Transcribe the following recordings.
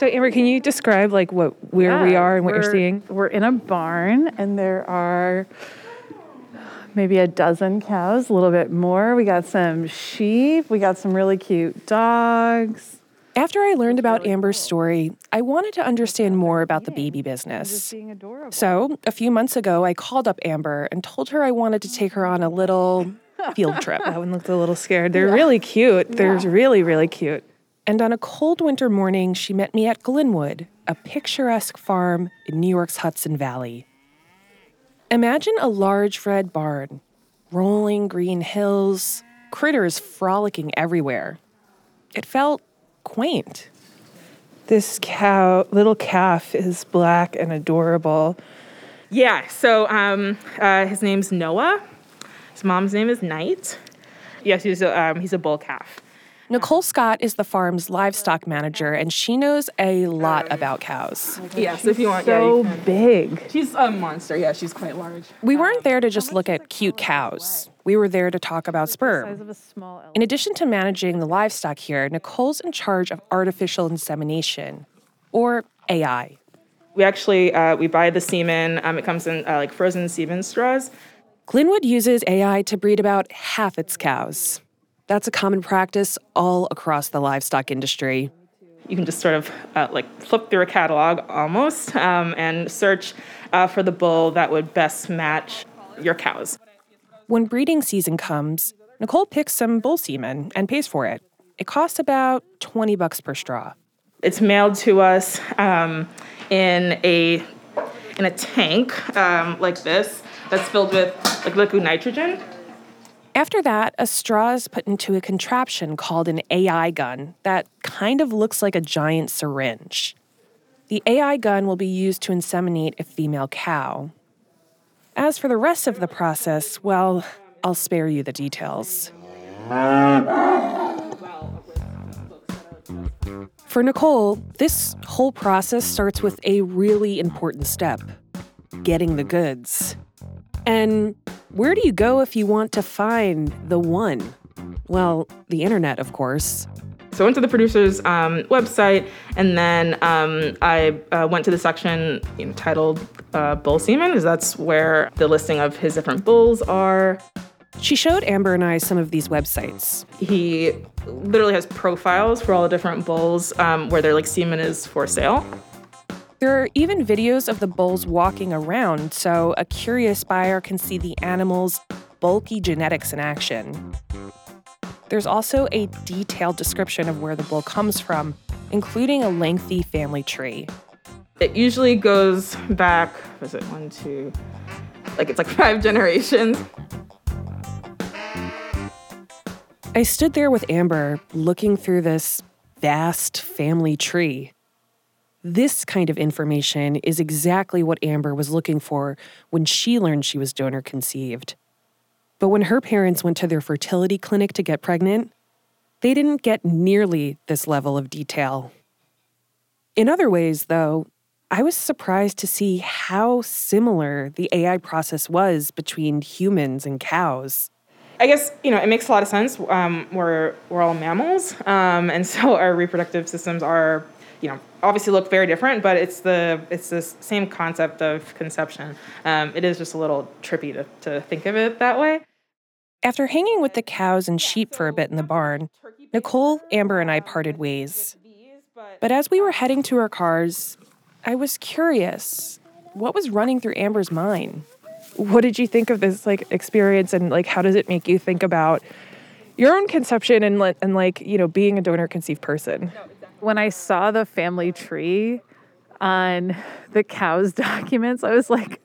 So Amber, can you describe like what where we are and what you're seeing? We're in a barn and there are maybe a dozen cows, a little bit more. We got some sheep, we got some really cute dogs. After I learned about Amber's story, I wanted to understand more about the baby business. So, a few months ago, I called up Amber and told her I wanted to take her on a little field trip. That one looked a little scared. They're really cute. They're really really cute. And on a cold winter morning, she met me at Glynwood, a picturesque farm in New York's Hudson Valley. Imagine a large red barn, rolling green hills, critters frolicking everywhere. It felt quaint. This cow, little calf, is black and adorable. Yeah, so um, uh, his name's Noah. His mom's name is Knight. Yes, he's a, um, he's a bull calf. Nicole Scott is the farm's livestock manager, and she knows a lot about cows. Yes, if you want. yeah, so you big. She's a monster. Yeah, she's quite large. We weren't there to just look at cute cows. We were there to talk about Size sperm. of a small elephant. In addition to managing the livestock here, Nicole's in charge of artificial insemination, or AI. We actually uh, we buy the semen. Um, it comes in uh, like frozen semen straws. Glynwood uses AI to breed about half its cows. That's a common practice all across the livestock industry. You can just sort of uh, like flip through a catalog almost um, and search uh, for the bull that would best match your cows. When breeding season comes, Nicole picks some bull semen and pays for it. It costs about 20 bucks per straw. It's mailed to us um, in a in a tank um, like this that's filled with like liquid nitrogen. After that, a straw is put into a contraption called an AI gun that kind of looks like a giant syringe. The AI gun will be used to inseminate a female cow. As for the rest of the process, well, I'll spare you the details. For Nicole, this whole process starts with a really important step getting the goods. And where do you go if you want to find the one? Well, the internet, of course. So I went to the producer's um, website, and then um, I uh, went to the section you know, titled uh, "Bull Semen," because that's where the listing of his different bulls are. She showed Amber and I some of these websites. He literally has profiles for all the different bulls um, where their like semen is for sale. There are even videos of the bulls walking around, so a curious buyer can see the animal's bulky genetics in action. There's also a detailed description of where the bull comes from, including a lengthy family tree. It usually goes back. Was it one, two? Like it's like five generations. I stood there with Amber looking through this vast family tree. This kind of information is exactly what Amber was looking for when she learned she was donor conceived. But when her parents went to their fertility clinic to get pregnant, they didn't get nearly this level of detail. In other ways, though, I was surprised to see how similar the AI process was between humans and cows. I guess you know it makes a lot of sense. Um, we're we're all mammals, um, and so our reproductive systems are you know obviously look very different, but it's the it's the same concept of conception. Um, it is just a little trippy to to think of it that way. After hanging with the cows and sheep for a bit in the barn, Nicole, Amber, and I parted ways. But as we were heading to our cars, I was curious what was running through Amber's mind? What did you think of this like experience and like how does it make you think about your own conception and and like, you know, being a donor conceived person? When I saw the family tree on the cow's documents, I was like,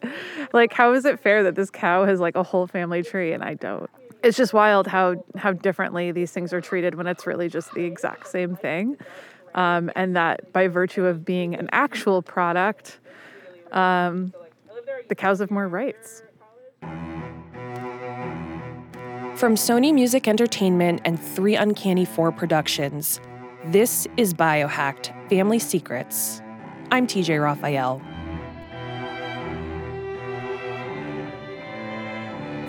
like, how is it fair that this cow has like a whole family tree and I don't? It's just wild how how differently these things are treated when it's really just the exact same thing. Um, and that by virtue of being an actual product, um, the cows have more rights. From Sony Music Entertainment and Three Uncanny Four Productions, this is Biohacked Family Secrets. I'm TJ Raphael.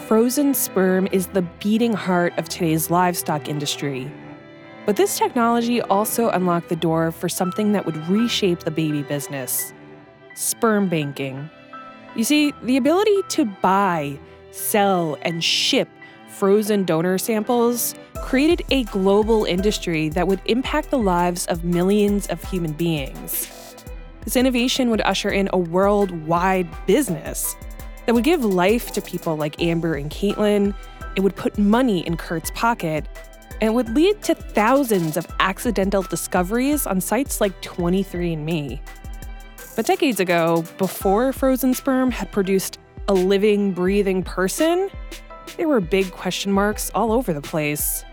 Frozen sperm is the beating heart of today's livestock industry. But this technology also unlocked the door for something that would reshape the baby business sperm banking. You see, the ability to buy, sell, and ship frozen donor samples created a global industry that would impact the lives of millions of human beings. This innovation would usher in a worldwide business that would give life to people like Amber and Caitlin. It would put money in Kurt's pocket, and it would lead to thousands of accidental discoveries on sites like 23andMe. But decades ago, before frozen sperm had produced a living, breathing person, there were big question marks all over the place.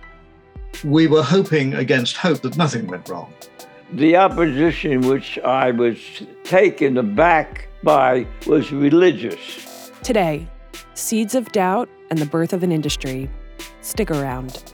We were hoping against hope that nothing went wrong. The opposition which I was taken aback by was religious. Today, seeds of doubt and the birth of an industry. Stick around.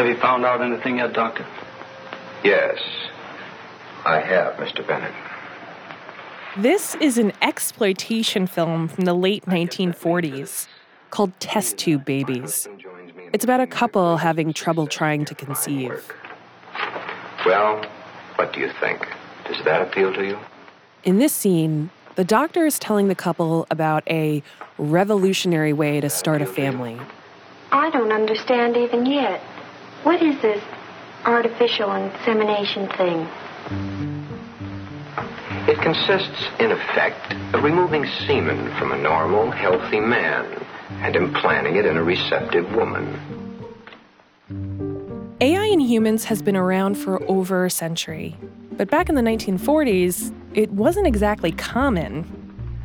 Have you found out anything yet, Doctor? Yes, I have, Mr. Bennett. This is an exploitation film from the late 1940s called Test Tube Babies. It's about a couple having trouble trying to conceive. Well, what do you think? Does that appeal to you? In this scene, the doctor is telling the couple about a revolutionary way to start a family. I don't understand even yet. What is this artificial insemination thing? It consists, in effect, of removing semen from a normal, healthy man and implanting it in a receptive woman. AI in humans has been around for over a century. But back in the 1940s, it wasn't exactly common.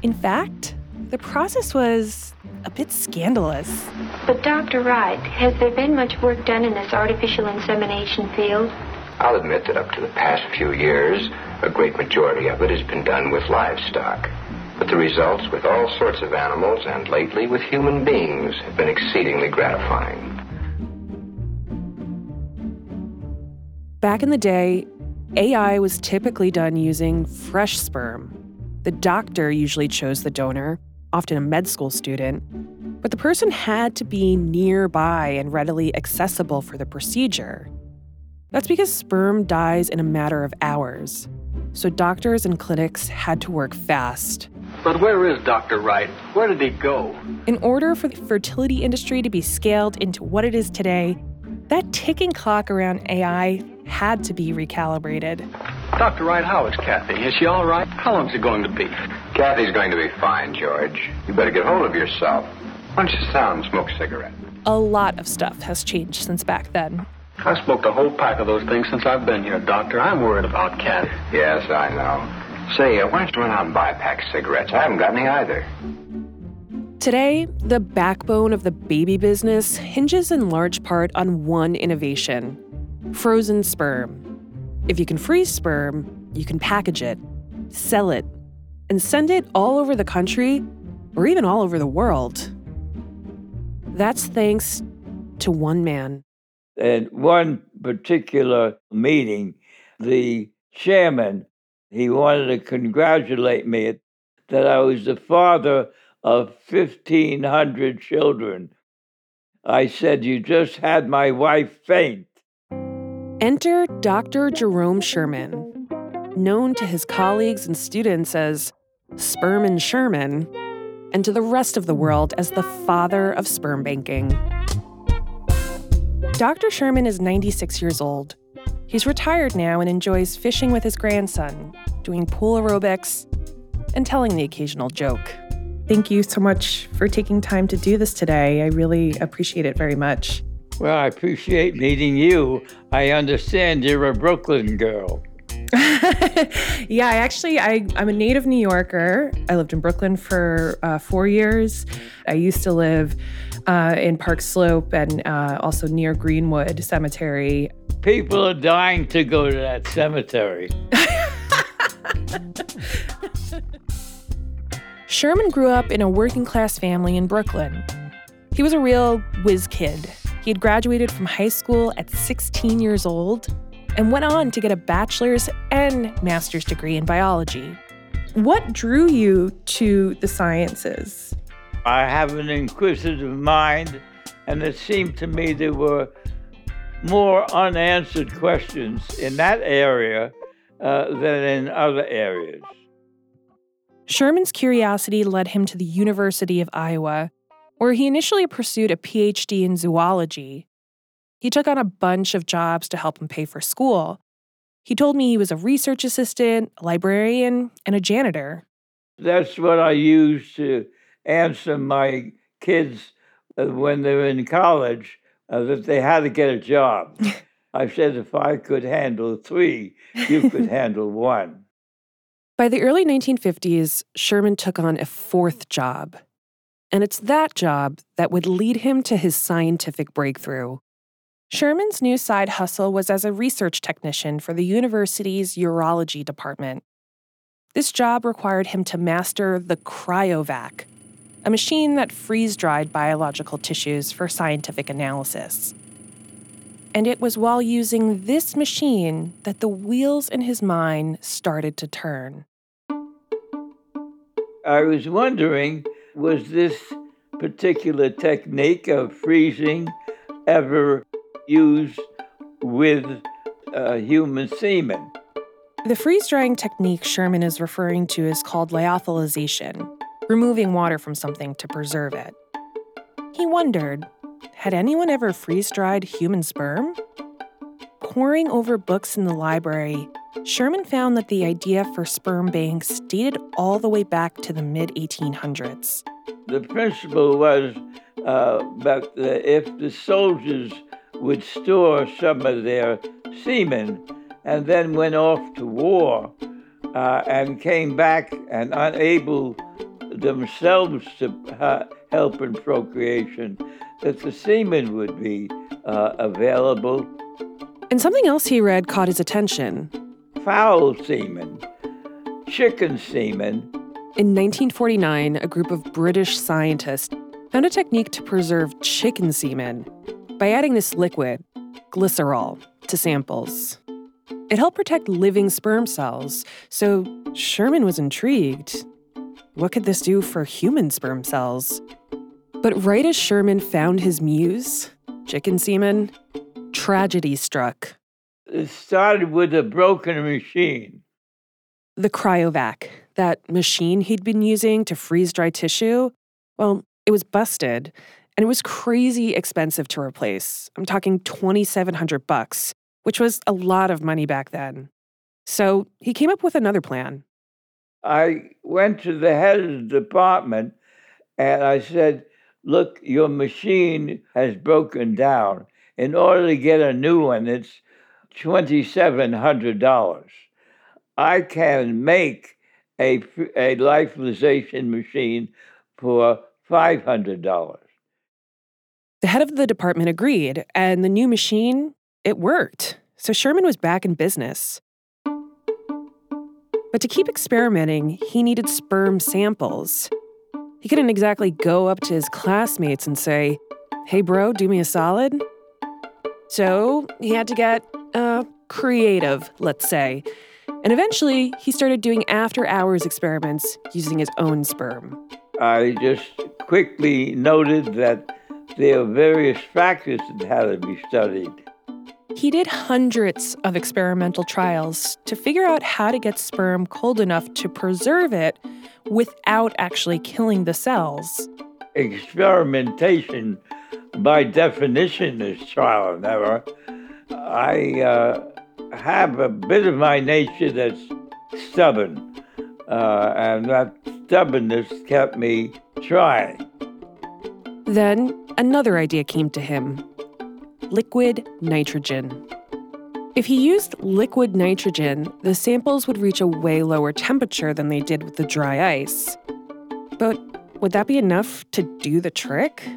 In fact, the process was a bit scandalous. But, Dr. Wright, has there been much work done in this artificial insemination field? I'll admit that up to the past few years, a great majority of it has been done with livestock. But the results with all sorts of animals and lately with human beings have been exceedingly gratifying. Back in the day, AI was typically done using fresh sperm. The doctor usually chose the donor, often a med school student, but the person had to be nearby and readily accessible for the procedure. That's because sperm dies in a matter of hours, so doctors and clinics had to work fast. But where is Dr. Wright? Where did he go? In order for the fertility industry to be scaled into what it is today, that ticking clock around AI had to be recalibrated. Dr. Wright, how is Kathy? Is she all right? How long's it going to be? Kathy's going to be fine, George. You better get hold of yourself. Why don't you sit down and smoke a cigarette? A lot of stuff has changed since back then. I've smoked a whole pack of those things since I've been here, Doctor. I'm worried about Kathy. Yes, I know. Say, uh, why don't you run out and buy a pack of cigarettes? I haven't got any either. Today, the backbone of the baby business hinges in large part on one innovation frozen sperm. If you can freeze sperm, you can package it, sell it, and send it all over the country or even all over the world. That's thanks to one man. At one particular meeting, the chairman, he wanted to congratulate me that I was the father of 1,500 children. I said, You just had my wife faint. Enter Dr. Jerome Sherman, known to his colleagues and students as Sperm Sherman, and to the rest of the world as the father of sperm banking. Dr. Sherman is 96 years old. He's retired now and enjoys fishing with his grandson, doing pool aerobics, and telling the occasional joke. Thank you so much for taking time to do this today. I really appreciate it very much. Well, I appreciate meeting you. I understand you're a Brooklyn girl. yeah, I actually I I'm a native New Yorker. I lived in Brooklyn for uh, four years. I used to live uh, in Park Slope and uh, also near Greenwood Cemetery. People are dying to go to that cemetery. Sherman grew up in a working class family in Brooklyn. He was a real whiz kid. He had graduated from high school at 16 years old and went on to get a bachelor's and master's degree in biology. What drew you to the sciences? I have an inquisitive mind, and it seemed to me there were more unanswered questions in that area uh, than in other areas. Sherman's curiosity led him to the University of Iowa, where he initially pursued a PhD in zoology. He took on a bunch of jobs to help him pay for school. He told me he was a research assistant, a librarian, and a janitor. That's what I used to answer my kids uh, when they're in college uh, that they had to get a job. I said if I could handle three, you could handle one. By the early 1950s, Sherman took on a fourth job. And it's that job that would lead him to his scientific breakthrough. Sherman's new side hustle was as a research technician for the university's urology department. This job required him to master the cryovac, a machine that freeze dried biological tissues for scientific analysis. And it was while using this machine that the wheels in his mind started to turn. I was wondering was this particular technique of freezing ever used with uh, human semen? The freeze drying technique Sherman is referring to is called lyophilization, removing water from something to preserve it. He wondered had anyone ever freeze dried human sperm? Poring over books in the library, Sherman found that the idea for sperm banks dated all the way back to the mid 1800s. The principle was uh, that if the soldiers would store some of their semen and then went off to war uh, and came back and unable themselves to uh, help in procreation, that the semen would be uh, available. And something else he read caught his attention fowl semen, chicken semen. In 1949, a group of British scientists found a technique to preserve chicken semen by adding this liquid, glycerol, to samples. It helped protect living sperm cells, so Sherman was intrigued. What could this do for human sperm cells? But right as Sherman found his muse, chicken semen, tragedy struck. It started with a broken machine. The cryovac, that machine he'd been using to freeze dry tissue, well, it was busted and it was crazy expensive to replace. I'm talking 2700 bucks, which was a lot of money back then. So, he came up with another plan. I went to the head of the department and I said, look, your machine has broken down. In order to get a new one, it's $2,700. I can make a, a lyophilization machine for $500. The head of the department agreed, and the new machine, it worked. So Sherman was back in business. But to keep experimenting, he needed sperm samples. He couldn't exactly go up to his classmates and say, Hey, bro, do me a solid. So he had to get uh, creative, let's say. And eventually, he started doing after hours experiments using his own sperm. I just quickly noted that there are various factors that had to be studied. He did hundreds of experimental trials to figure out how to get sperm cold enough to preserve it without actually killing the cells. Experimentation, by definition, is trial and error. I uh, have a bit of my nature that's stubborn, uh, and that stubbornness kept me trying. Then another idea came to him liquid nitrogen. If he used liquid nitrogen, the samples would reach a way lower temperature than they did with the dry ice. But would that be enough to do the trick?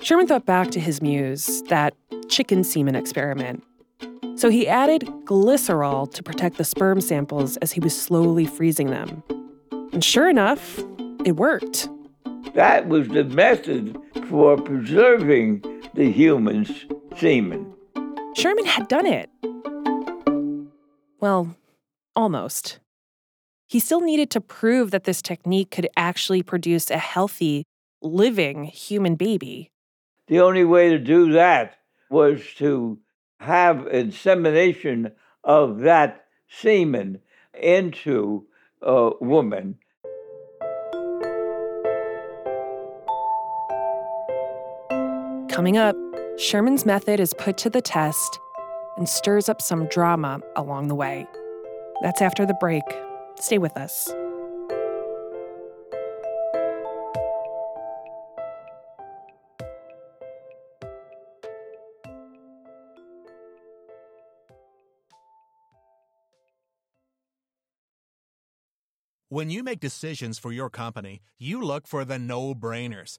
Sherman thought back to his muse, that chicken semen experiment. So he added glycerol to protect the sperm samples as he was slowly freezing them. And sure enough, it worked. That was the method for preserving the human's semen. Sherman had done it. Well, almost. He still needed to prove that this technique could actually produce a healthy, living human baby. The only way to do that was to have insemination of that semen into a woman. Coming up, Sherman's method is put to the test and stirs up some drama along the way. That's after the break. Stay with us. When you make decisions for your company, you look for the no brainers.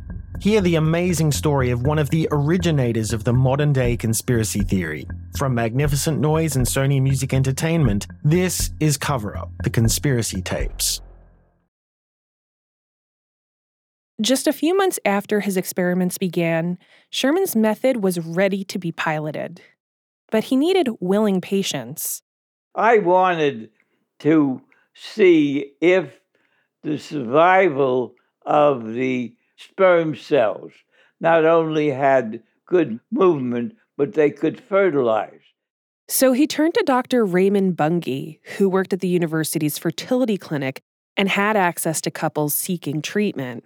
Hear the amazing story of one of the originators of the modern day conspiracy theory. From Magnificent Noise and Sony Music Entertainment, this is Cover Up The Conspiracy Tapes. Just a few months after his experiments began, Sherman's method was ready to be piloted. But he needed willing patients. I wanted to see if the survival of the sperm cells not only had good movement, but they could fertilize. So he turned to Dr. Raymond Bunge, who worked at the university's fertility clinic and had access to couples seeking treatment.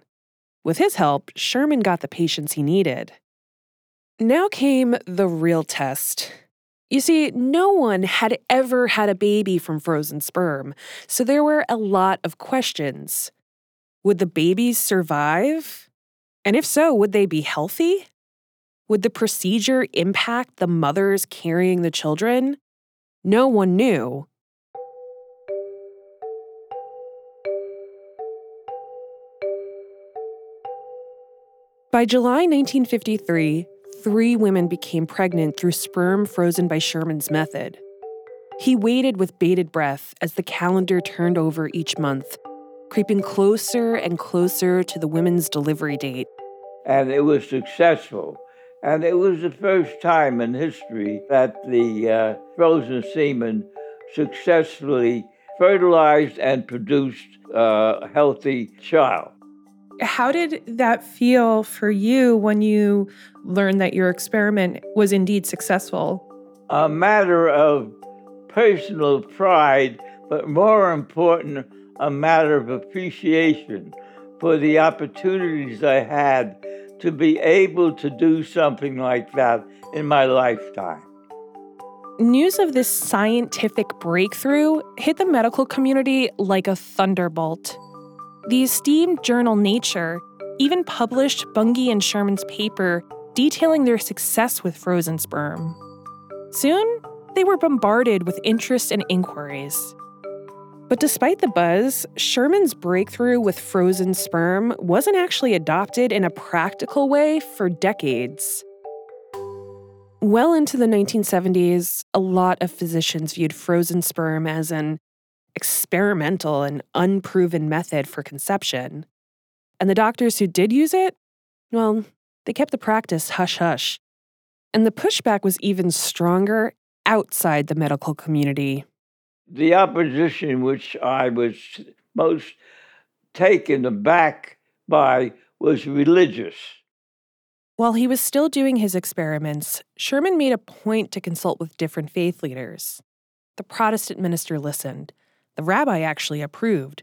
With his help, Sherman got the patients he needed. Now came the real test. You see, no one had ever had a baby from frozen sperm, so there were a lot of questions. Would the babies survive? And if so, would they be healthy? Would the procedure impact the mothers carrying the children? No one knew. By July 1953, three women became pregnant through sperm frozen by Sherman's method. He waited with bated breath as the calendar turned over each month, creeping closer and closer to the women's delivery date. And it was successful. And it was the first time in history that the uh, frozen semen successfully fertilized and produced a healthy child. How did that feel for you when you learned that your experiment was indeed successful? A matter of personal pride, but more important, a matter of appreciation for the opportunities I had to be able to do something like that in my lifetime. News of this scientific breakthrough hit the medical community like a thunderbolt. The esteemed journal Nature even published Bunge and Sherman's paper detailing their success with frozen sperm. Soon, they were bombarded with interest and inquiries. But despite the buzz, Sherman's breakthrough with frozen sperm wasn't actually adopted in a practical way for decades. Well into the 1970s, a lot of physicians viewed frozen sperm as an experimental and unproven method for conception. And the doctors who did use it, well, they kept the practice hush hush. And the pushback was even stronger outside the medical community. The opposition, which I was most taken aback by, was religious. While he was still doing his experiments, Sherman made a point to consult with different faith leaders. The Protestant minister listened. The rabbi actually approved.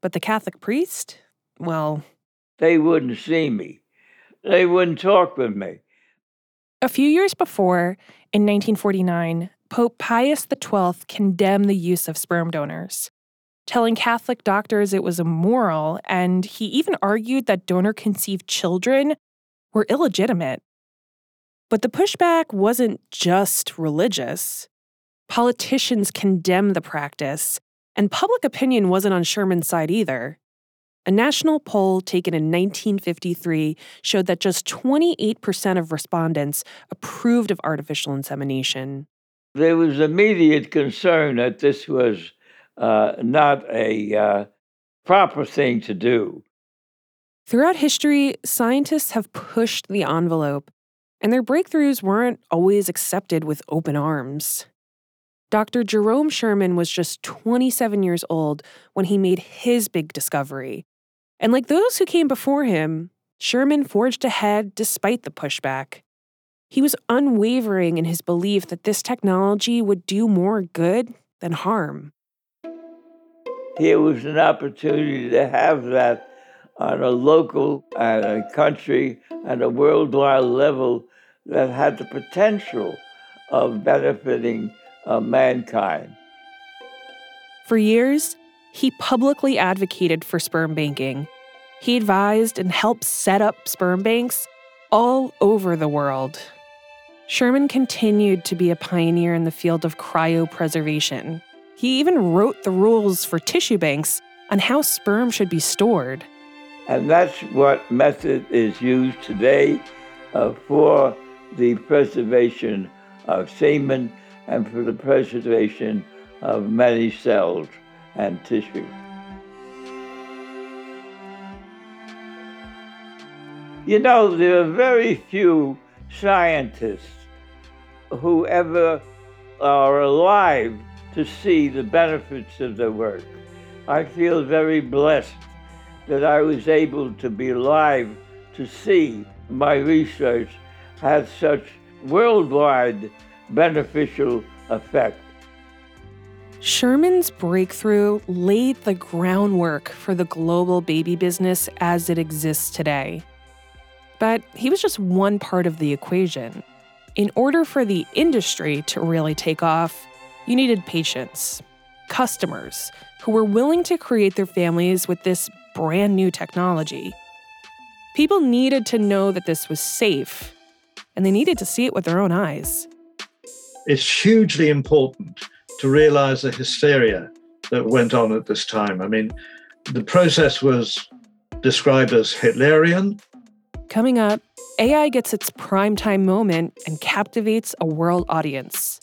But the Catholic priest? Well, they wouldn't see me. They wouldn't talk with me. A few years before, in 1949, Pope Pius XII condemned the use of sperm donors, telling Catholic doctors it was immoral, and he even argued that donor conceived children were illegitimate. But the pushback wasn't just religious. Politicians condemned the practice, and public opinion wasn't on Sherman's side either. A national poll taken in 1953 showed that just 28% of respondents approved of artificial insemination. There was immediate concern that this was uh, not a uh, proper thing to do. Throughout history, scientists have pushed the envelope, and their breakthroughs weren't always accepted with open arms. Dr. Jerome Sherman was just 27 years old when he made his big discovery. And like those who came before him, Sherman forged ahead despite the pushback. He was unwavering in his belief that this technology would do more good than harm. Here was an opportunity to have that on a local and a country and a worldwide level that had the potential of benefiting uh, mankind. For years, he publicly advocated for sperm banking. He advised and helped set up sperm banks all over the world. Sherman continued to be a pioneer in the field of cryopreservation. He even wrote the rules for tissue banks on how sperm should be stored. And that's what method is used today uh, for the preservation of semen and for the preservation of many cells and tissue. You know, there are very few scientists who ever are alive to see the benefits of their work. I feel very blessed that I was able to be alive to see my research had such worldwide beneficial effect. Sherman's breakthrough laid the groundwork for the global baby business as it exists today. But he was just one part of the equation. In order for the industry to really take off, you needed patients, customers who were willing to create their families with this brand new technology. People needed to know that this was safe, and they needed to see it with their own eyes. It's hugely important to realize the hysteria that went on at this time. I mean, the process was described as Hitlerian. Coming up, AI gets its primetime moment and captivates a world audience.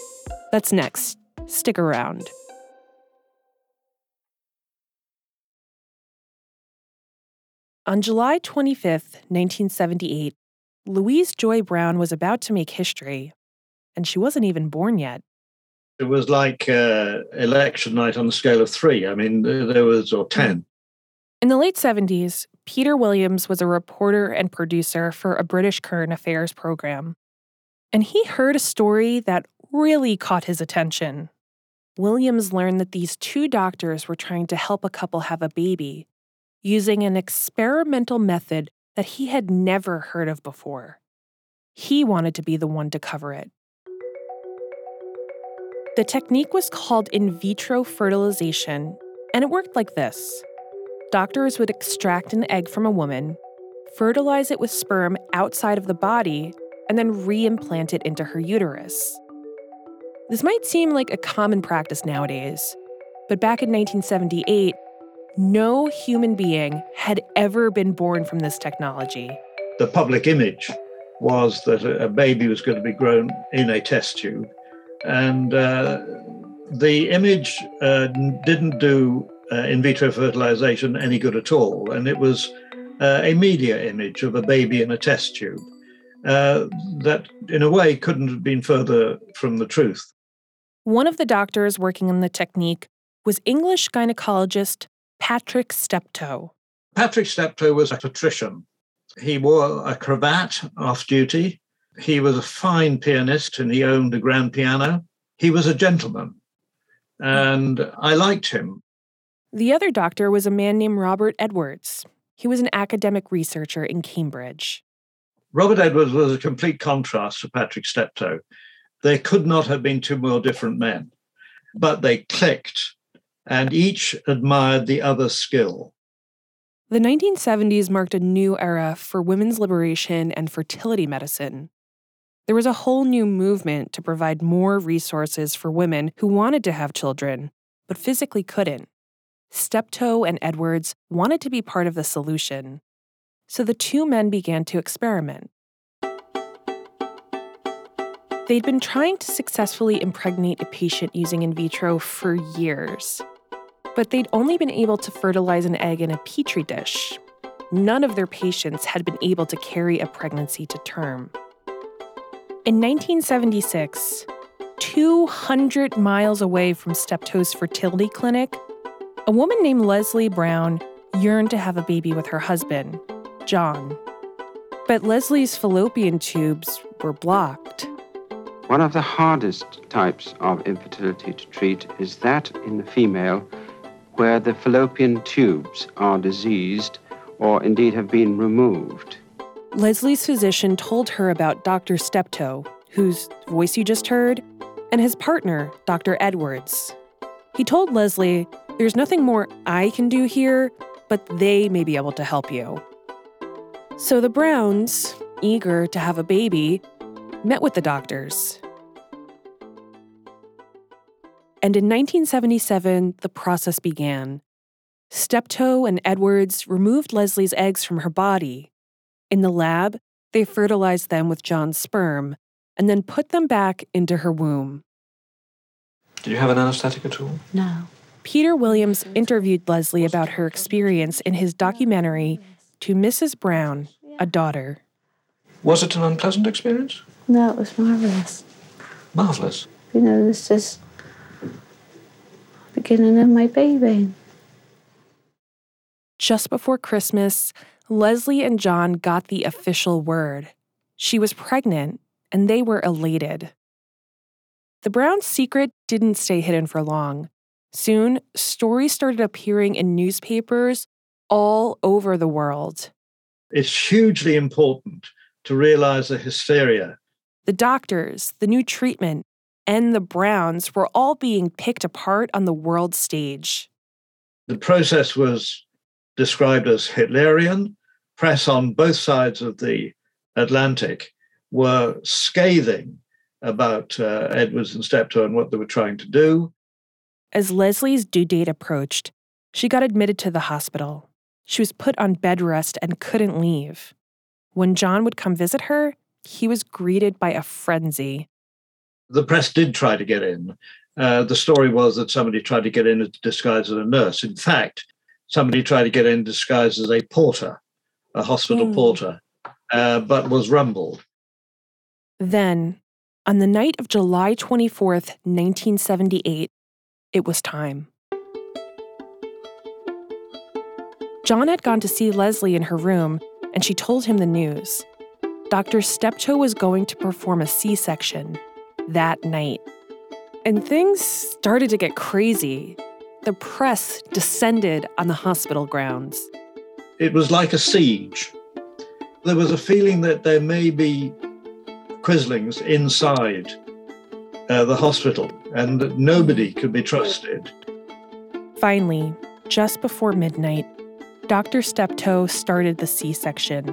That's next. Stick around. On July 25, 1978, Louise Joy Brown was about to make history, and she wasn't even born yet. It was like uh, election night on the scale of three. I mean, there was, or 10. In the late 70s, Peter Williams was a reporter and producer for a British current affairs program. And he heard a story that really caught his attention. Williams learned that these two doctors were trying to help a couple have a baby using an experimental method that he had never heard of before. He wanted to be the one to cover it. The technique was called in vitro fertilization, and it worked like this doctors would extract an egg from a woman, fertilize it with sperm outside of the body, and then reimplant it into her uterus. This might seem like a common practice nowadays, but back in 1978, no human being had ever been born from this technology. The public image was that a baby was going to be grown in a test tube. And uh, the image uh, didn't do uh, in vitro fertilization any good at all. And it was uh, a media image of a baby in a test tube. uh, that, in a way, couldn't have been further from the truth. One of the doctors working on the technique was English gynecologist Patrick Steptoe. Patrick Steptoe was a patrician. He wore a cravat off duty. He was a fine pianist and he owned a grand piano. He was a gentleman. And I liked him. The other doctor was a man named Robert Edwards. He was an academic researcher in Cambridge. Robert Edwards was a complete contrast to Patrick Steptoe. They could not have been two more different men, but they clicked and each admired the other's skill. The 1970s marked a new era for women's liberation and fertility medicine. There was a whole new movement to provide more resources for women who wanted to have children, but physically couldn't. Steptoe and Edwards wanted to be part of the solution. So the two men began to experiment. They'd been trying to successfully impregnate a patient using in vitro for years but they'd only been able to fertilize an egg in a petri dish. None of their patients had been able to carry a pregnancy to term. In 1976, 200 miles away from Steptoe's fertility clinic, a woman named Lesley Brown yearned to have a baby with her husband, John. But Lesley's fallopian tubes were blocked. One of the hardest types of infertility to treat is that in the female where the fallopian tubes are diseased or indeed have been removed. Lesley's physician told her about Dr. Steptoe, whose voice you just heard, and his partner, Dr. Edwards. He told Lesley, There's nothing more I can do here, but they may be able to help you. So the Browns, eager to have a baby, met with the doctors. and in 1977, the process began. Steptoe and Edwards removed Lesley's eggs from her body. In the lab, they fertilized them with John's sperm and then put them back into her womb. Did you have an anesthetic at all? No. Peter Williams interviewed Lesley about her experience in his documentary, To Mrs. Brown, a Daughter. Was it an unpleasant experience? No, it was marvelous. Marvelous? You know, this is beginning of my baby. Just before Christmas, Lesley and John got the official word. She was pregnant, and they were elated. The Brown's secret didn't stay hidden for long. Soon, stories started appearing in newspapers all over the world. It's hugely important to realize the hysteria. The doctors, the new treatment, and the Browns were all being picked apart on the world stage. The process was described as Hitlerian. Press on both sides of the Atlantic were scathing about uh, Edwards and Steptoe and what they were trying to do. As Lesley's due date approached, she got admitted to the hospital. She was put on bed rest and couldn't leave. When John would come visit her, he was greeted by a frenzy. The press did try to get in. Uh, the story was that somebody tried to get in disguised as a nurse. In fact, somebody tried to get in disguised as a porter, a hospital mm. porter, uh, but was rumbled. Then, on the night of July 24th, 1978, it was time. John had gone to see Lesley in her room, and she told him the news. Dr. Steptoe was going to perform a C section that night. And things started to get crazy. The press descended on the hospital grounds. It was like a siege. There was a feeling that there may be Quislings inside uh, the hospital and nobody could be trusted. Finally, just before midnight, Dr. Steptoe started the C section.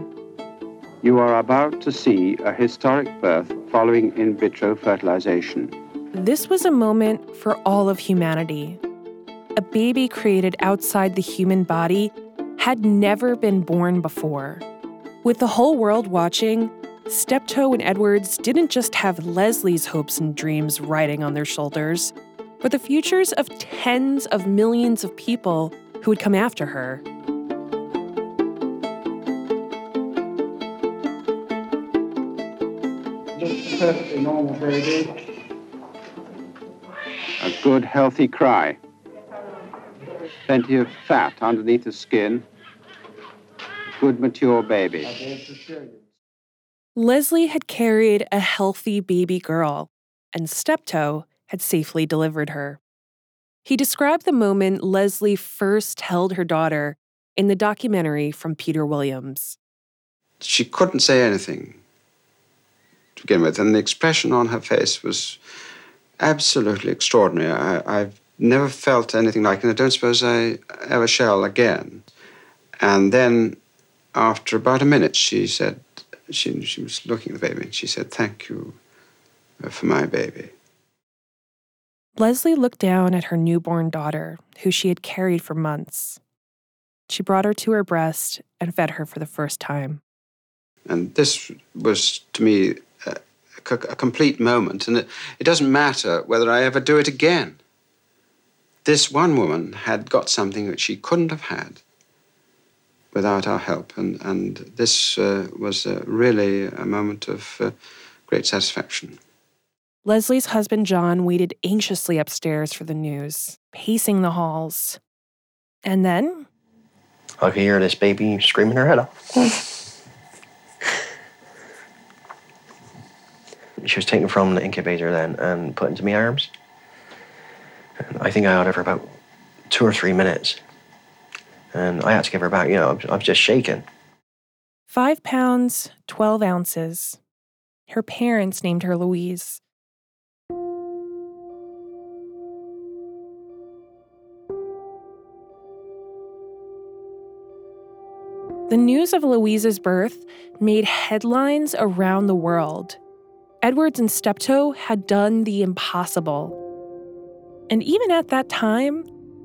You are about to see a historic birth following in vitro fertilization. This was a moment for all of humanity. A baby created outside the human body had never been born before. With the whole world watching, Steptoe and Edwards didn't just have Lesley's hopes and dreams riding on their shoulders, but the futures of tens of millions of people who would come after her. perfectly normal baby. A good, healthy cry. Plenty of fat underneath the skin. Good, mature baby. Lesley had carried a healthy baby girl, and Steptoe had safely delivered her. He described the moment Lesley first held her daughter in the documentary from Peter Williams. She couldn't say anything to begin with, and the expression on her face was absolutely extraordinary. I, have never felt anything like it, and I don't suppose I ever shall again. And then, after about a minute, she said, she, she was looking at the baby, and she said, Thank you uh, for my baby. Lesley looked down at her newborn daughter, who she had carried for months. She brought her to her breast and fed her for the first time. And this was, to me, a, a complete moment. And it, it doesn't matter whether I ever do it again. This one woman had got something that she couldn't have had without our help. And, and this uh, was uh, really a moment of uh, great satisfaction. Lesley's husband John waited anxiously upstairs for the news, pacing the halls. And then. I could hear this baby screaming her head off. she was taken from the incubator then and put into my arms. And I think I had her for about two or three minutes. And I had to give her back. You know, I'm, I was just shaking. Five pounds, 12 ounces. Her parents named her Louise. The news of Louise's birth made headlines around the world. Edwards and Steptoe had done the impossible. And even at that time,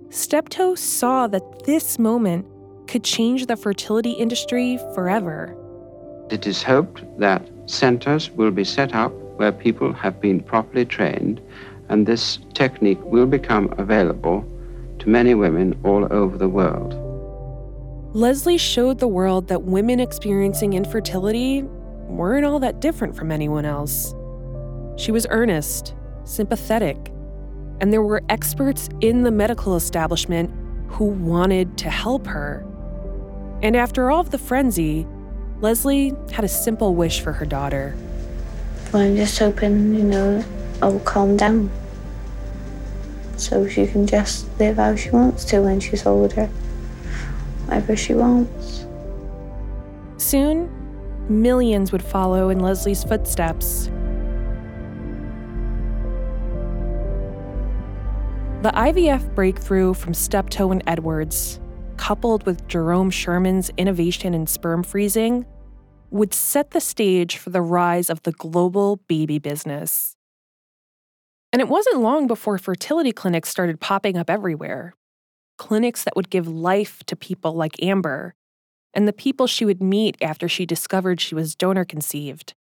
Steptoe saw that this moment could change the fertility industry forever. It is hoped that centers will be set up where people have been properly trained, and this technique will become available to many women all over the world. Lesley showed the world that women experiencing infertility weren't all that different from anyone else. She was earnest, sympathetic, and there were experts in the medical establishment who wanted to help her. And after all of the frenzy, Lesley had a simple wish for her daughter. Well, I'm just hoping, you know, I'll calm down so she can just live how she wants to when she's older whatever she wants. Soon, millions would follow in Lesley's footsteps. The IVF breakthrough from Steptoe and Edwards, coupled with Jerome Sherman's innovation in sperm freezing, would set the stage for the rise of the global baby business. And it wasn't long before fertility clinics started popping up everywhere clinics that would give life to people like Amber and the people she would meet after she discovered she was donor conceived.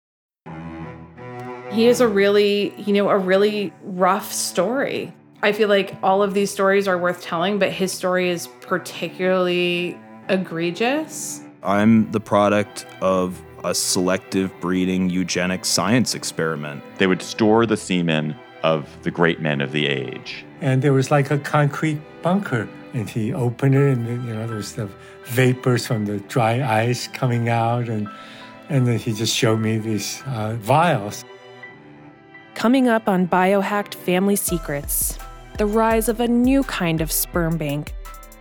He is a really, you know, a really rough story. I feel like all of these stories are worth telling, but his story is particularly egregious. I'm the product of a selective breeding eugenic science experiment. They would store the semen of the great men of the age. And there was like a concrete bunker and he opened it, and you know there's the vapors from the dry ice coming out, and and then he just showed me these uh, vials. Coming up on Biohacked Family Secrets, the rise of a new kind of sperm bank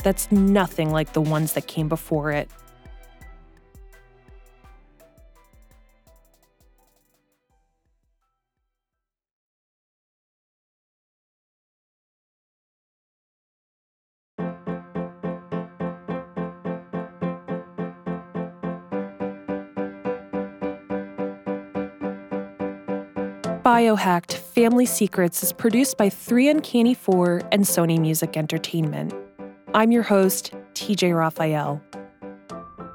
that's nothing like the ones that came before it. Biohacked Family Secrets is produced by 3 Uncanny 4 and Sony Music Entertainment. I'm your host, TJ Raphael.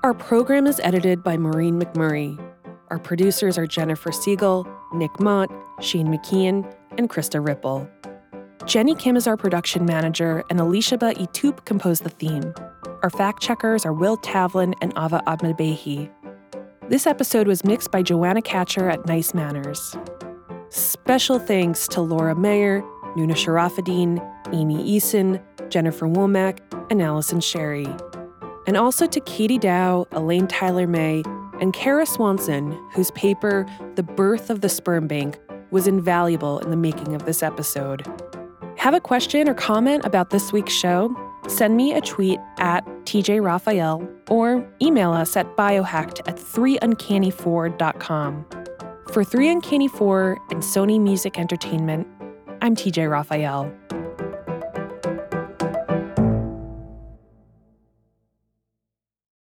Our program is edited by Maureen McMurray. Our producers are Jennifer Siegel, Nick Mott, Shane McKeon, and Krista Ripple. Jenny Kim is our production manager, and Alicia Ba Itup composed the theme. Our fact checkers are Will Tavlin and Ava Ahmedbehi. This episode was mixed by Joanna Catcher at Nice Manners. Special thanks to Laura Mayer, Nuna Sharafuddin, Amy Eason, Jennifer Womack, and Allison Sherry. And also to Katie Dow, Elaine Tyler May, and Kara Swanson, whose paper, The Birth of the Sperm Bank, was invaluable in the making of this episode. Have a question or comment about this week's show? Send me a tweet at TJ Raphael or email us at biohacked at 3uncanny4.com. For 3 Uncanny 4 and Sony Music Entertainment, I'm TJ Raphael.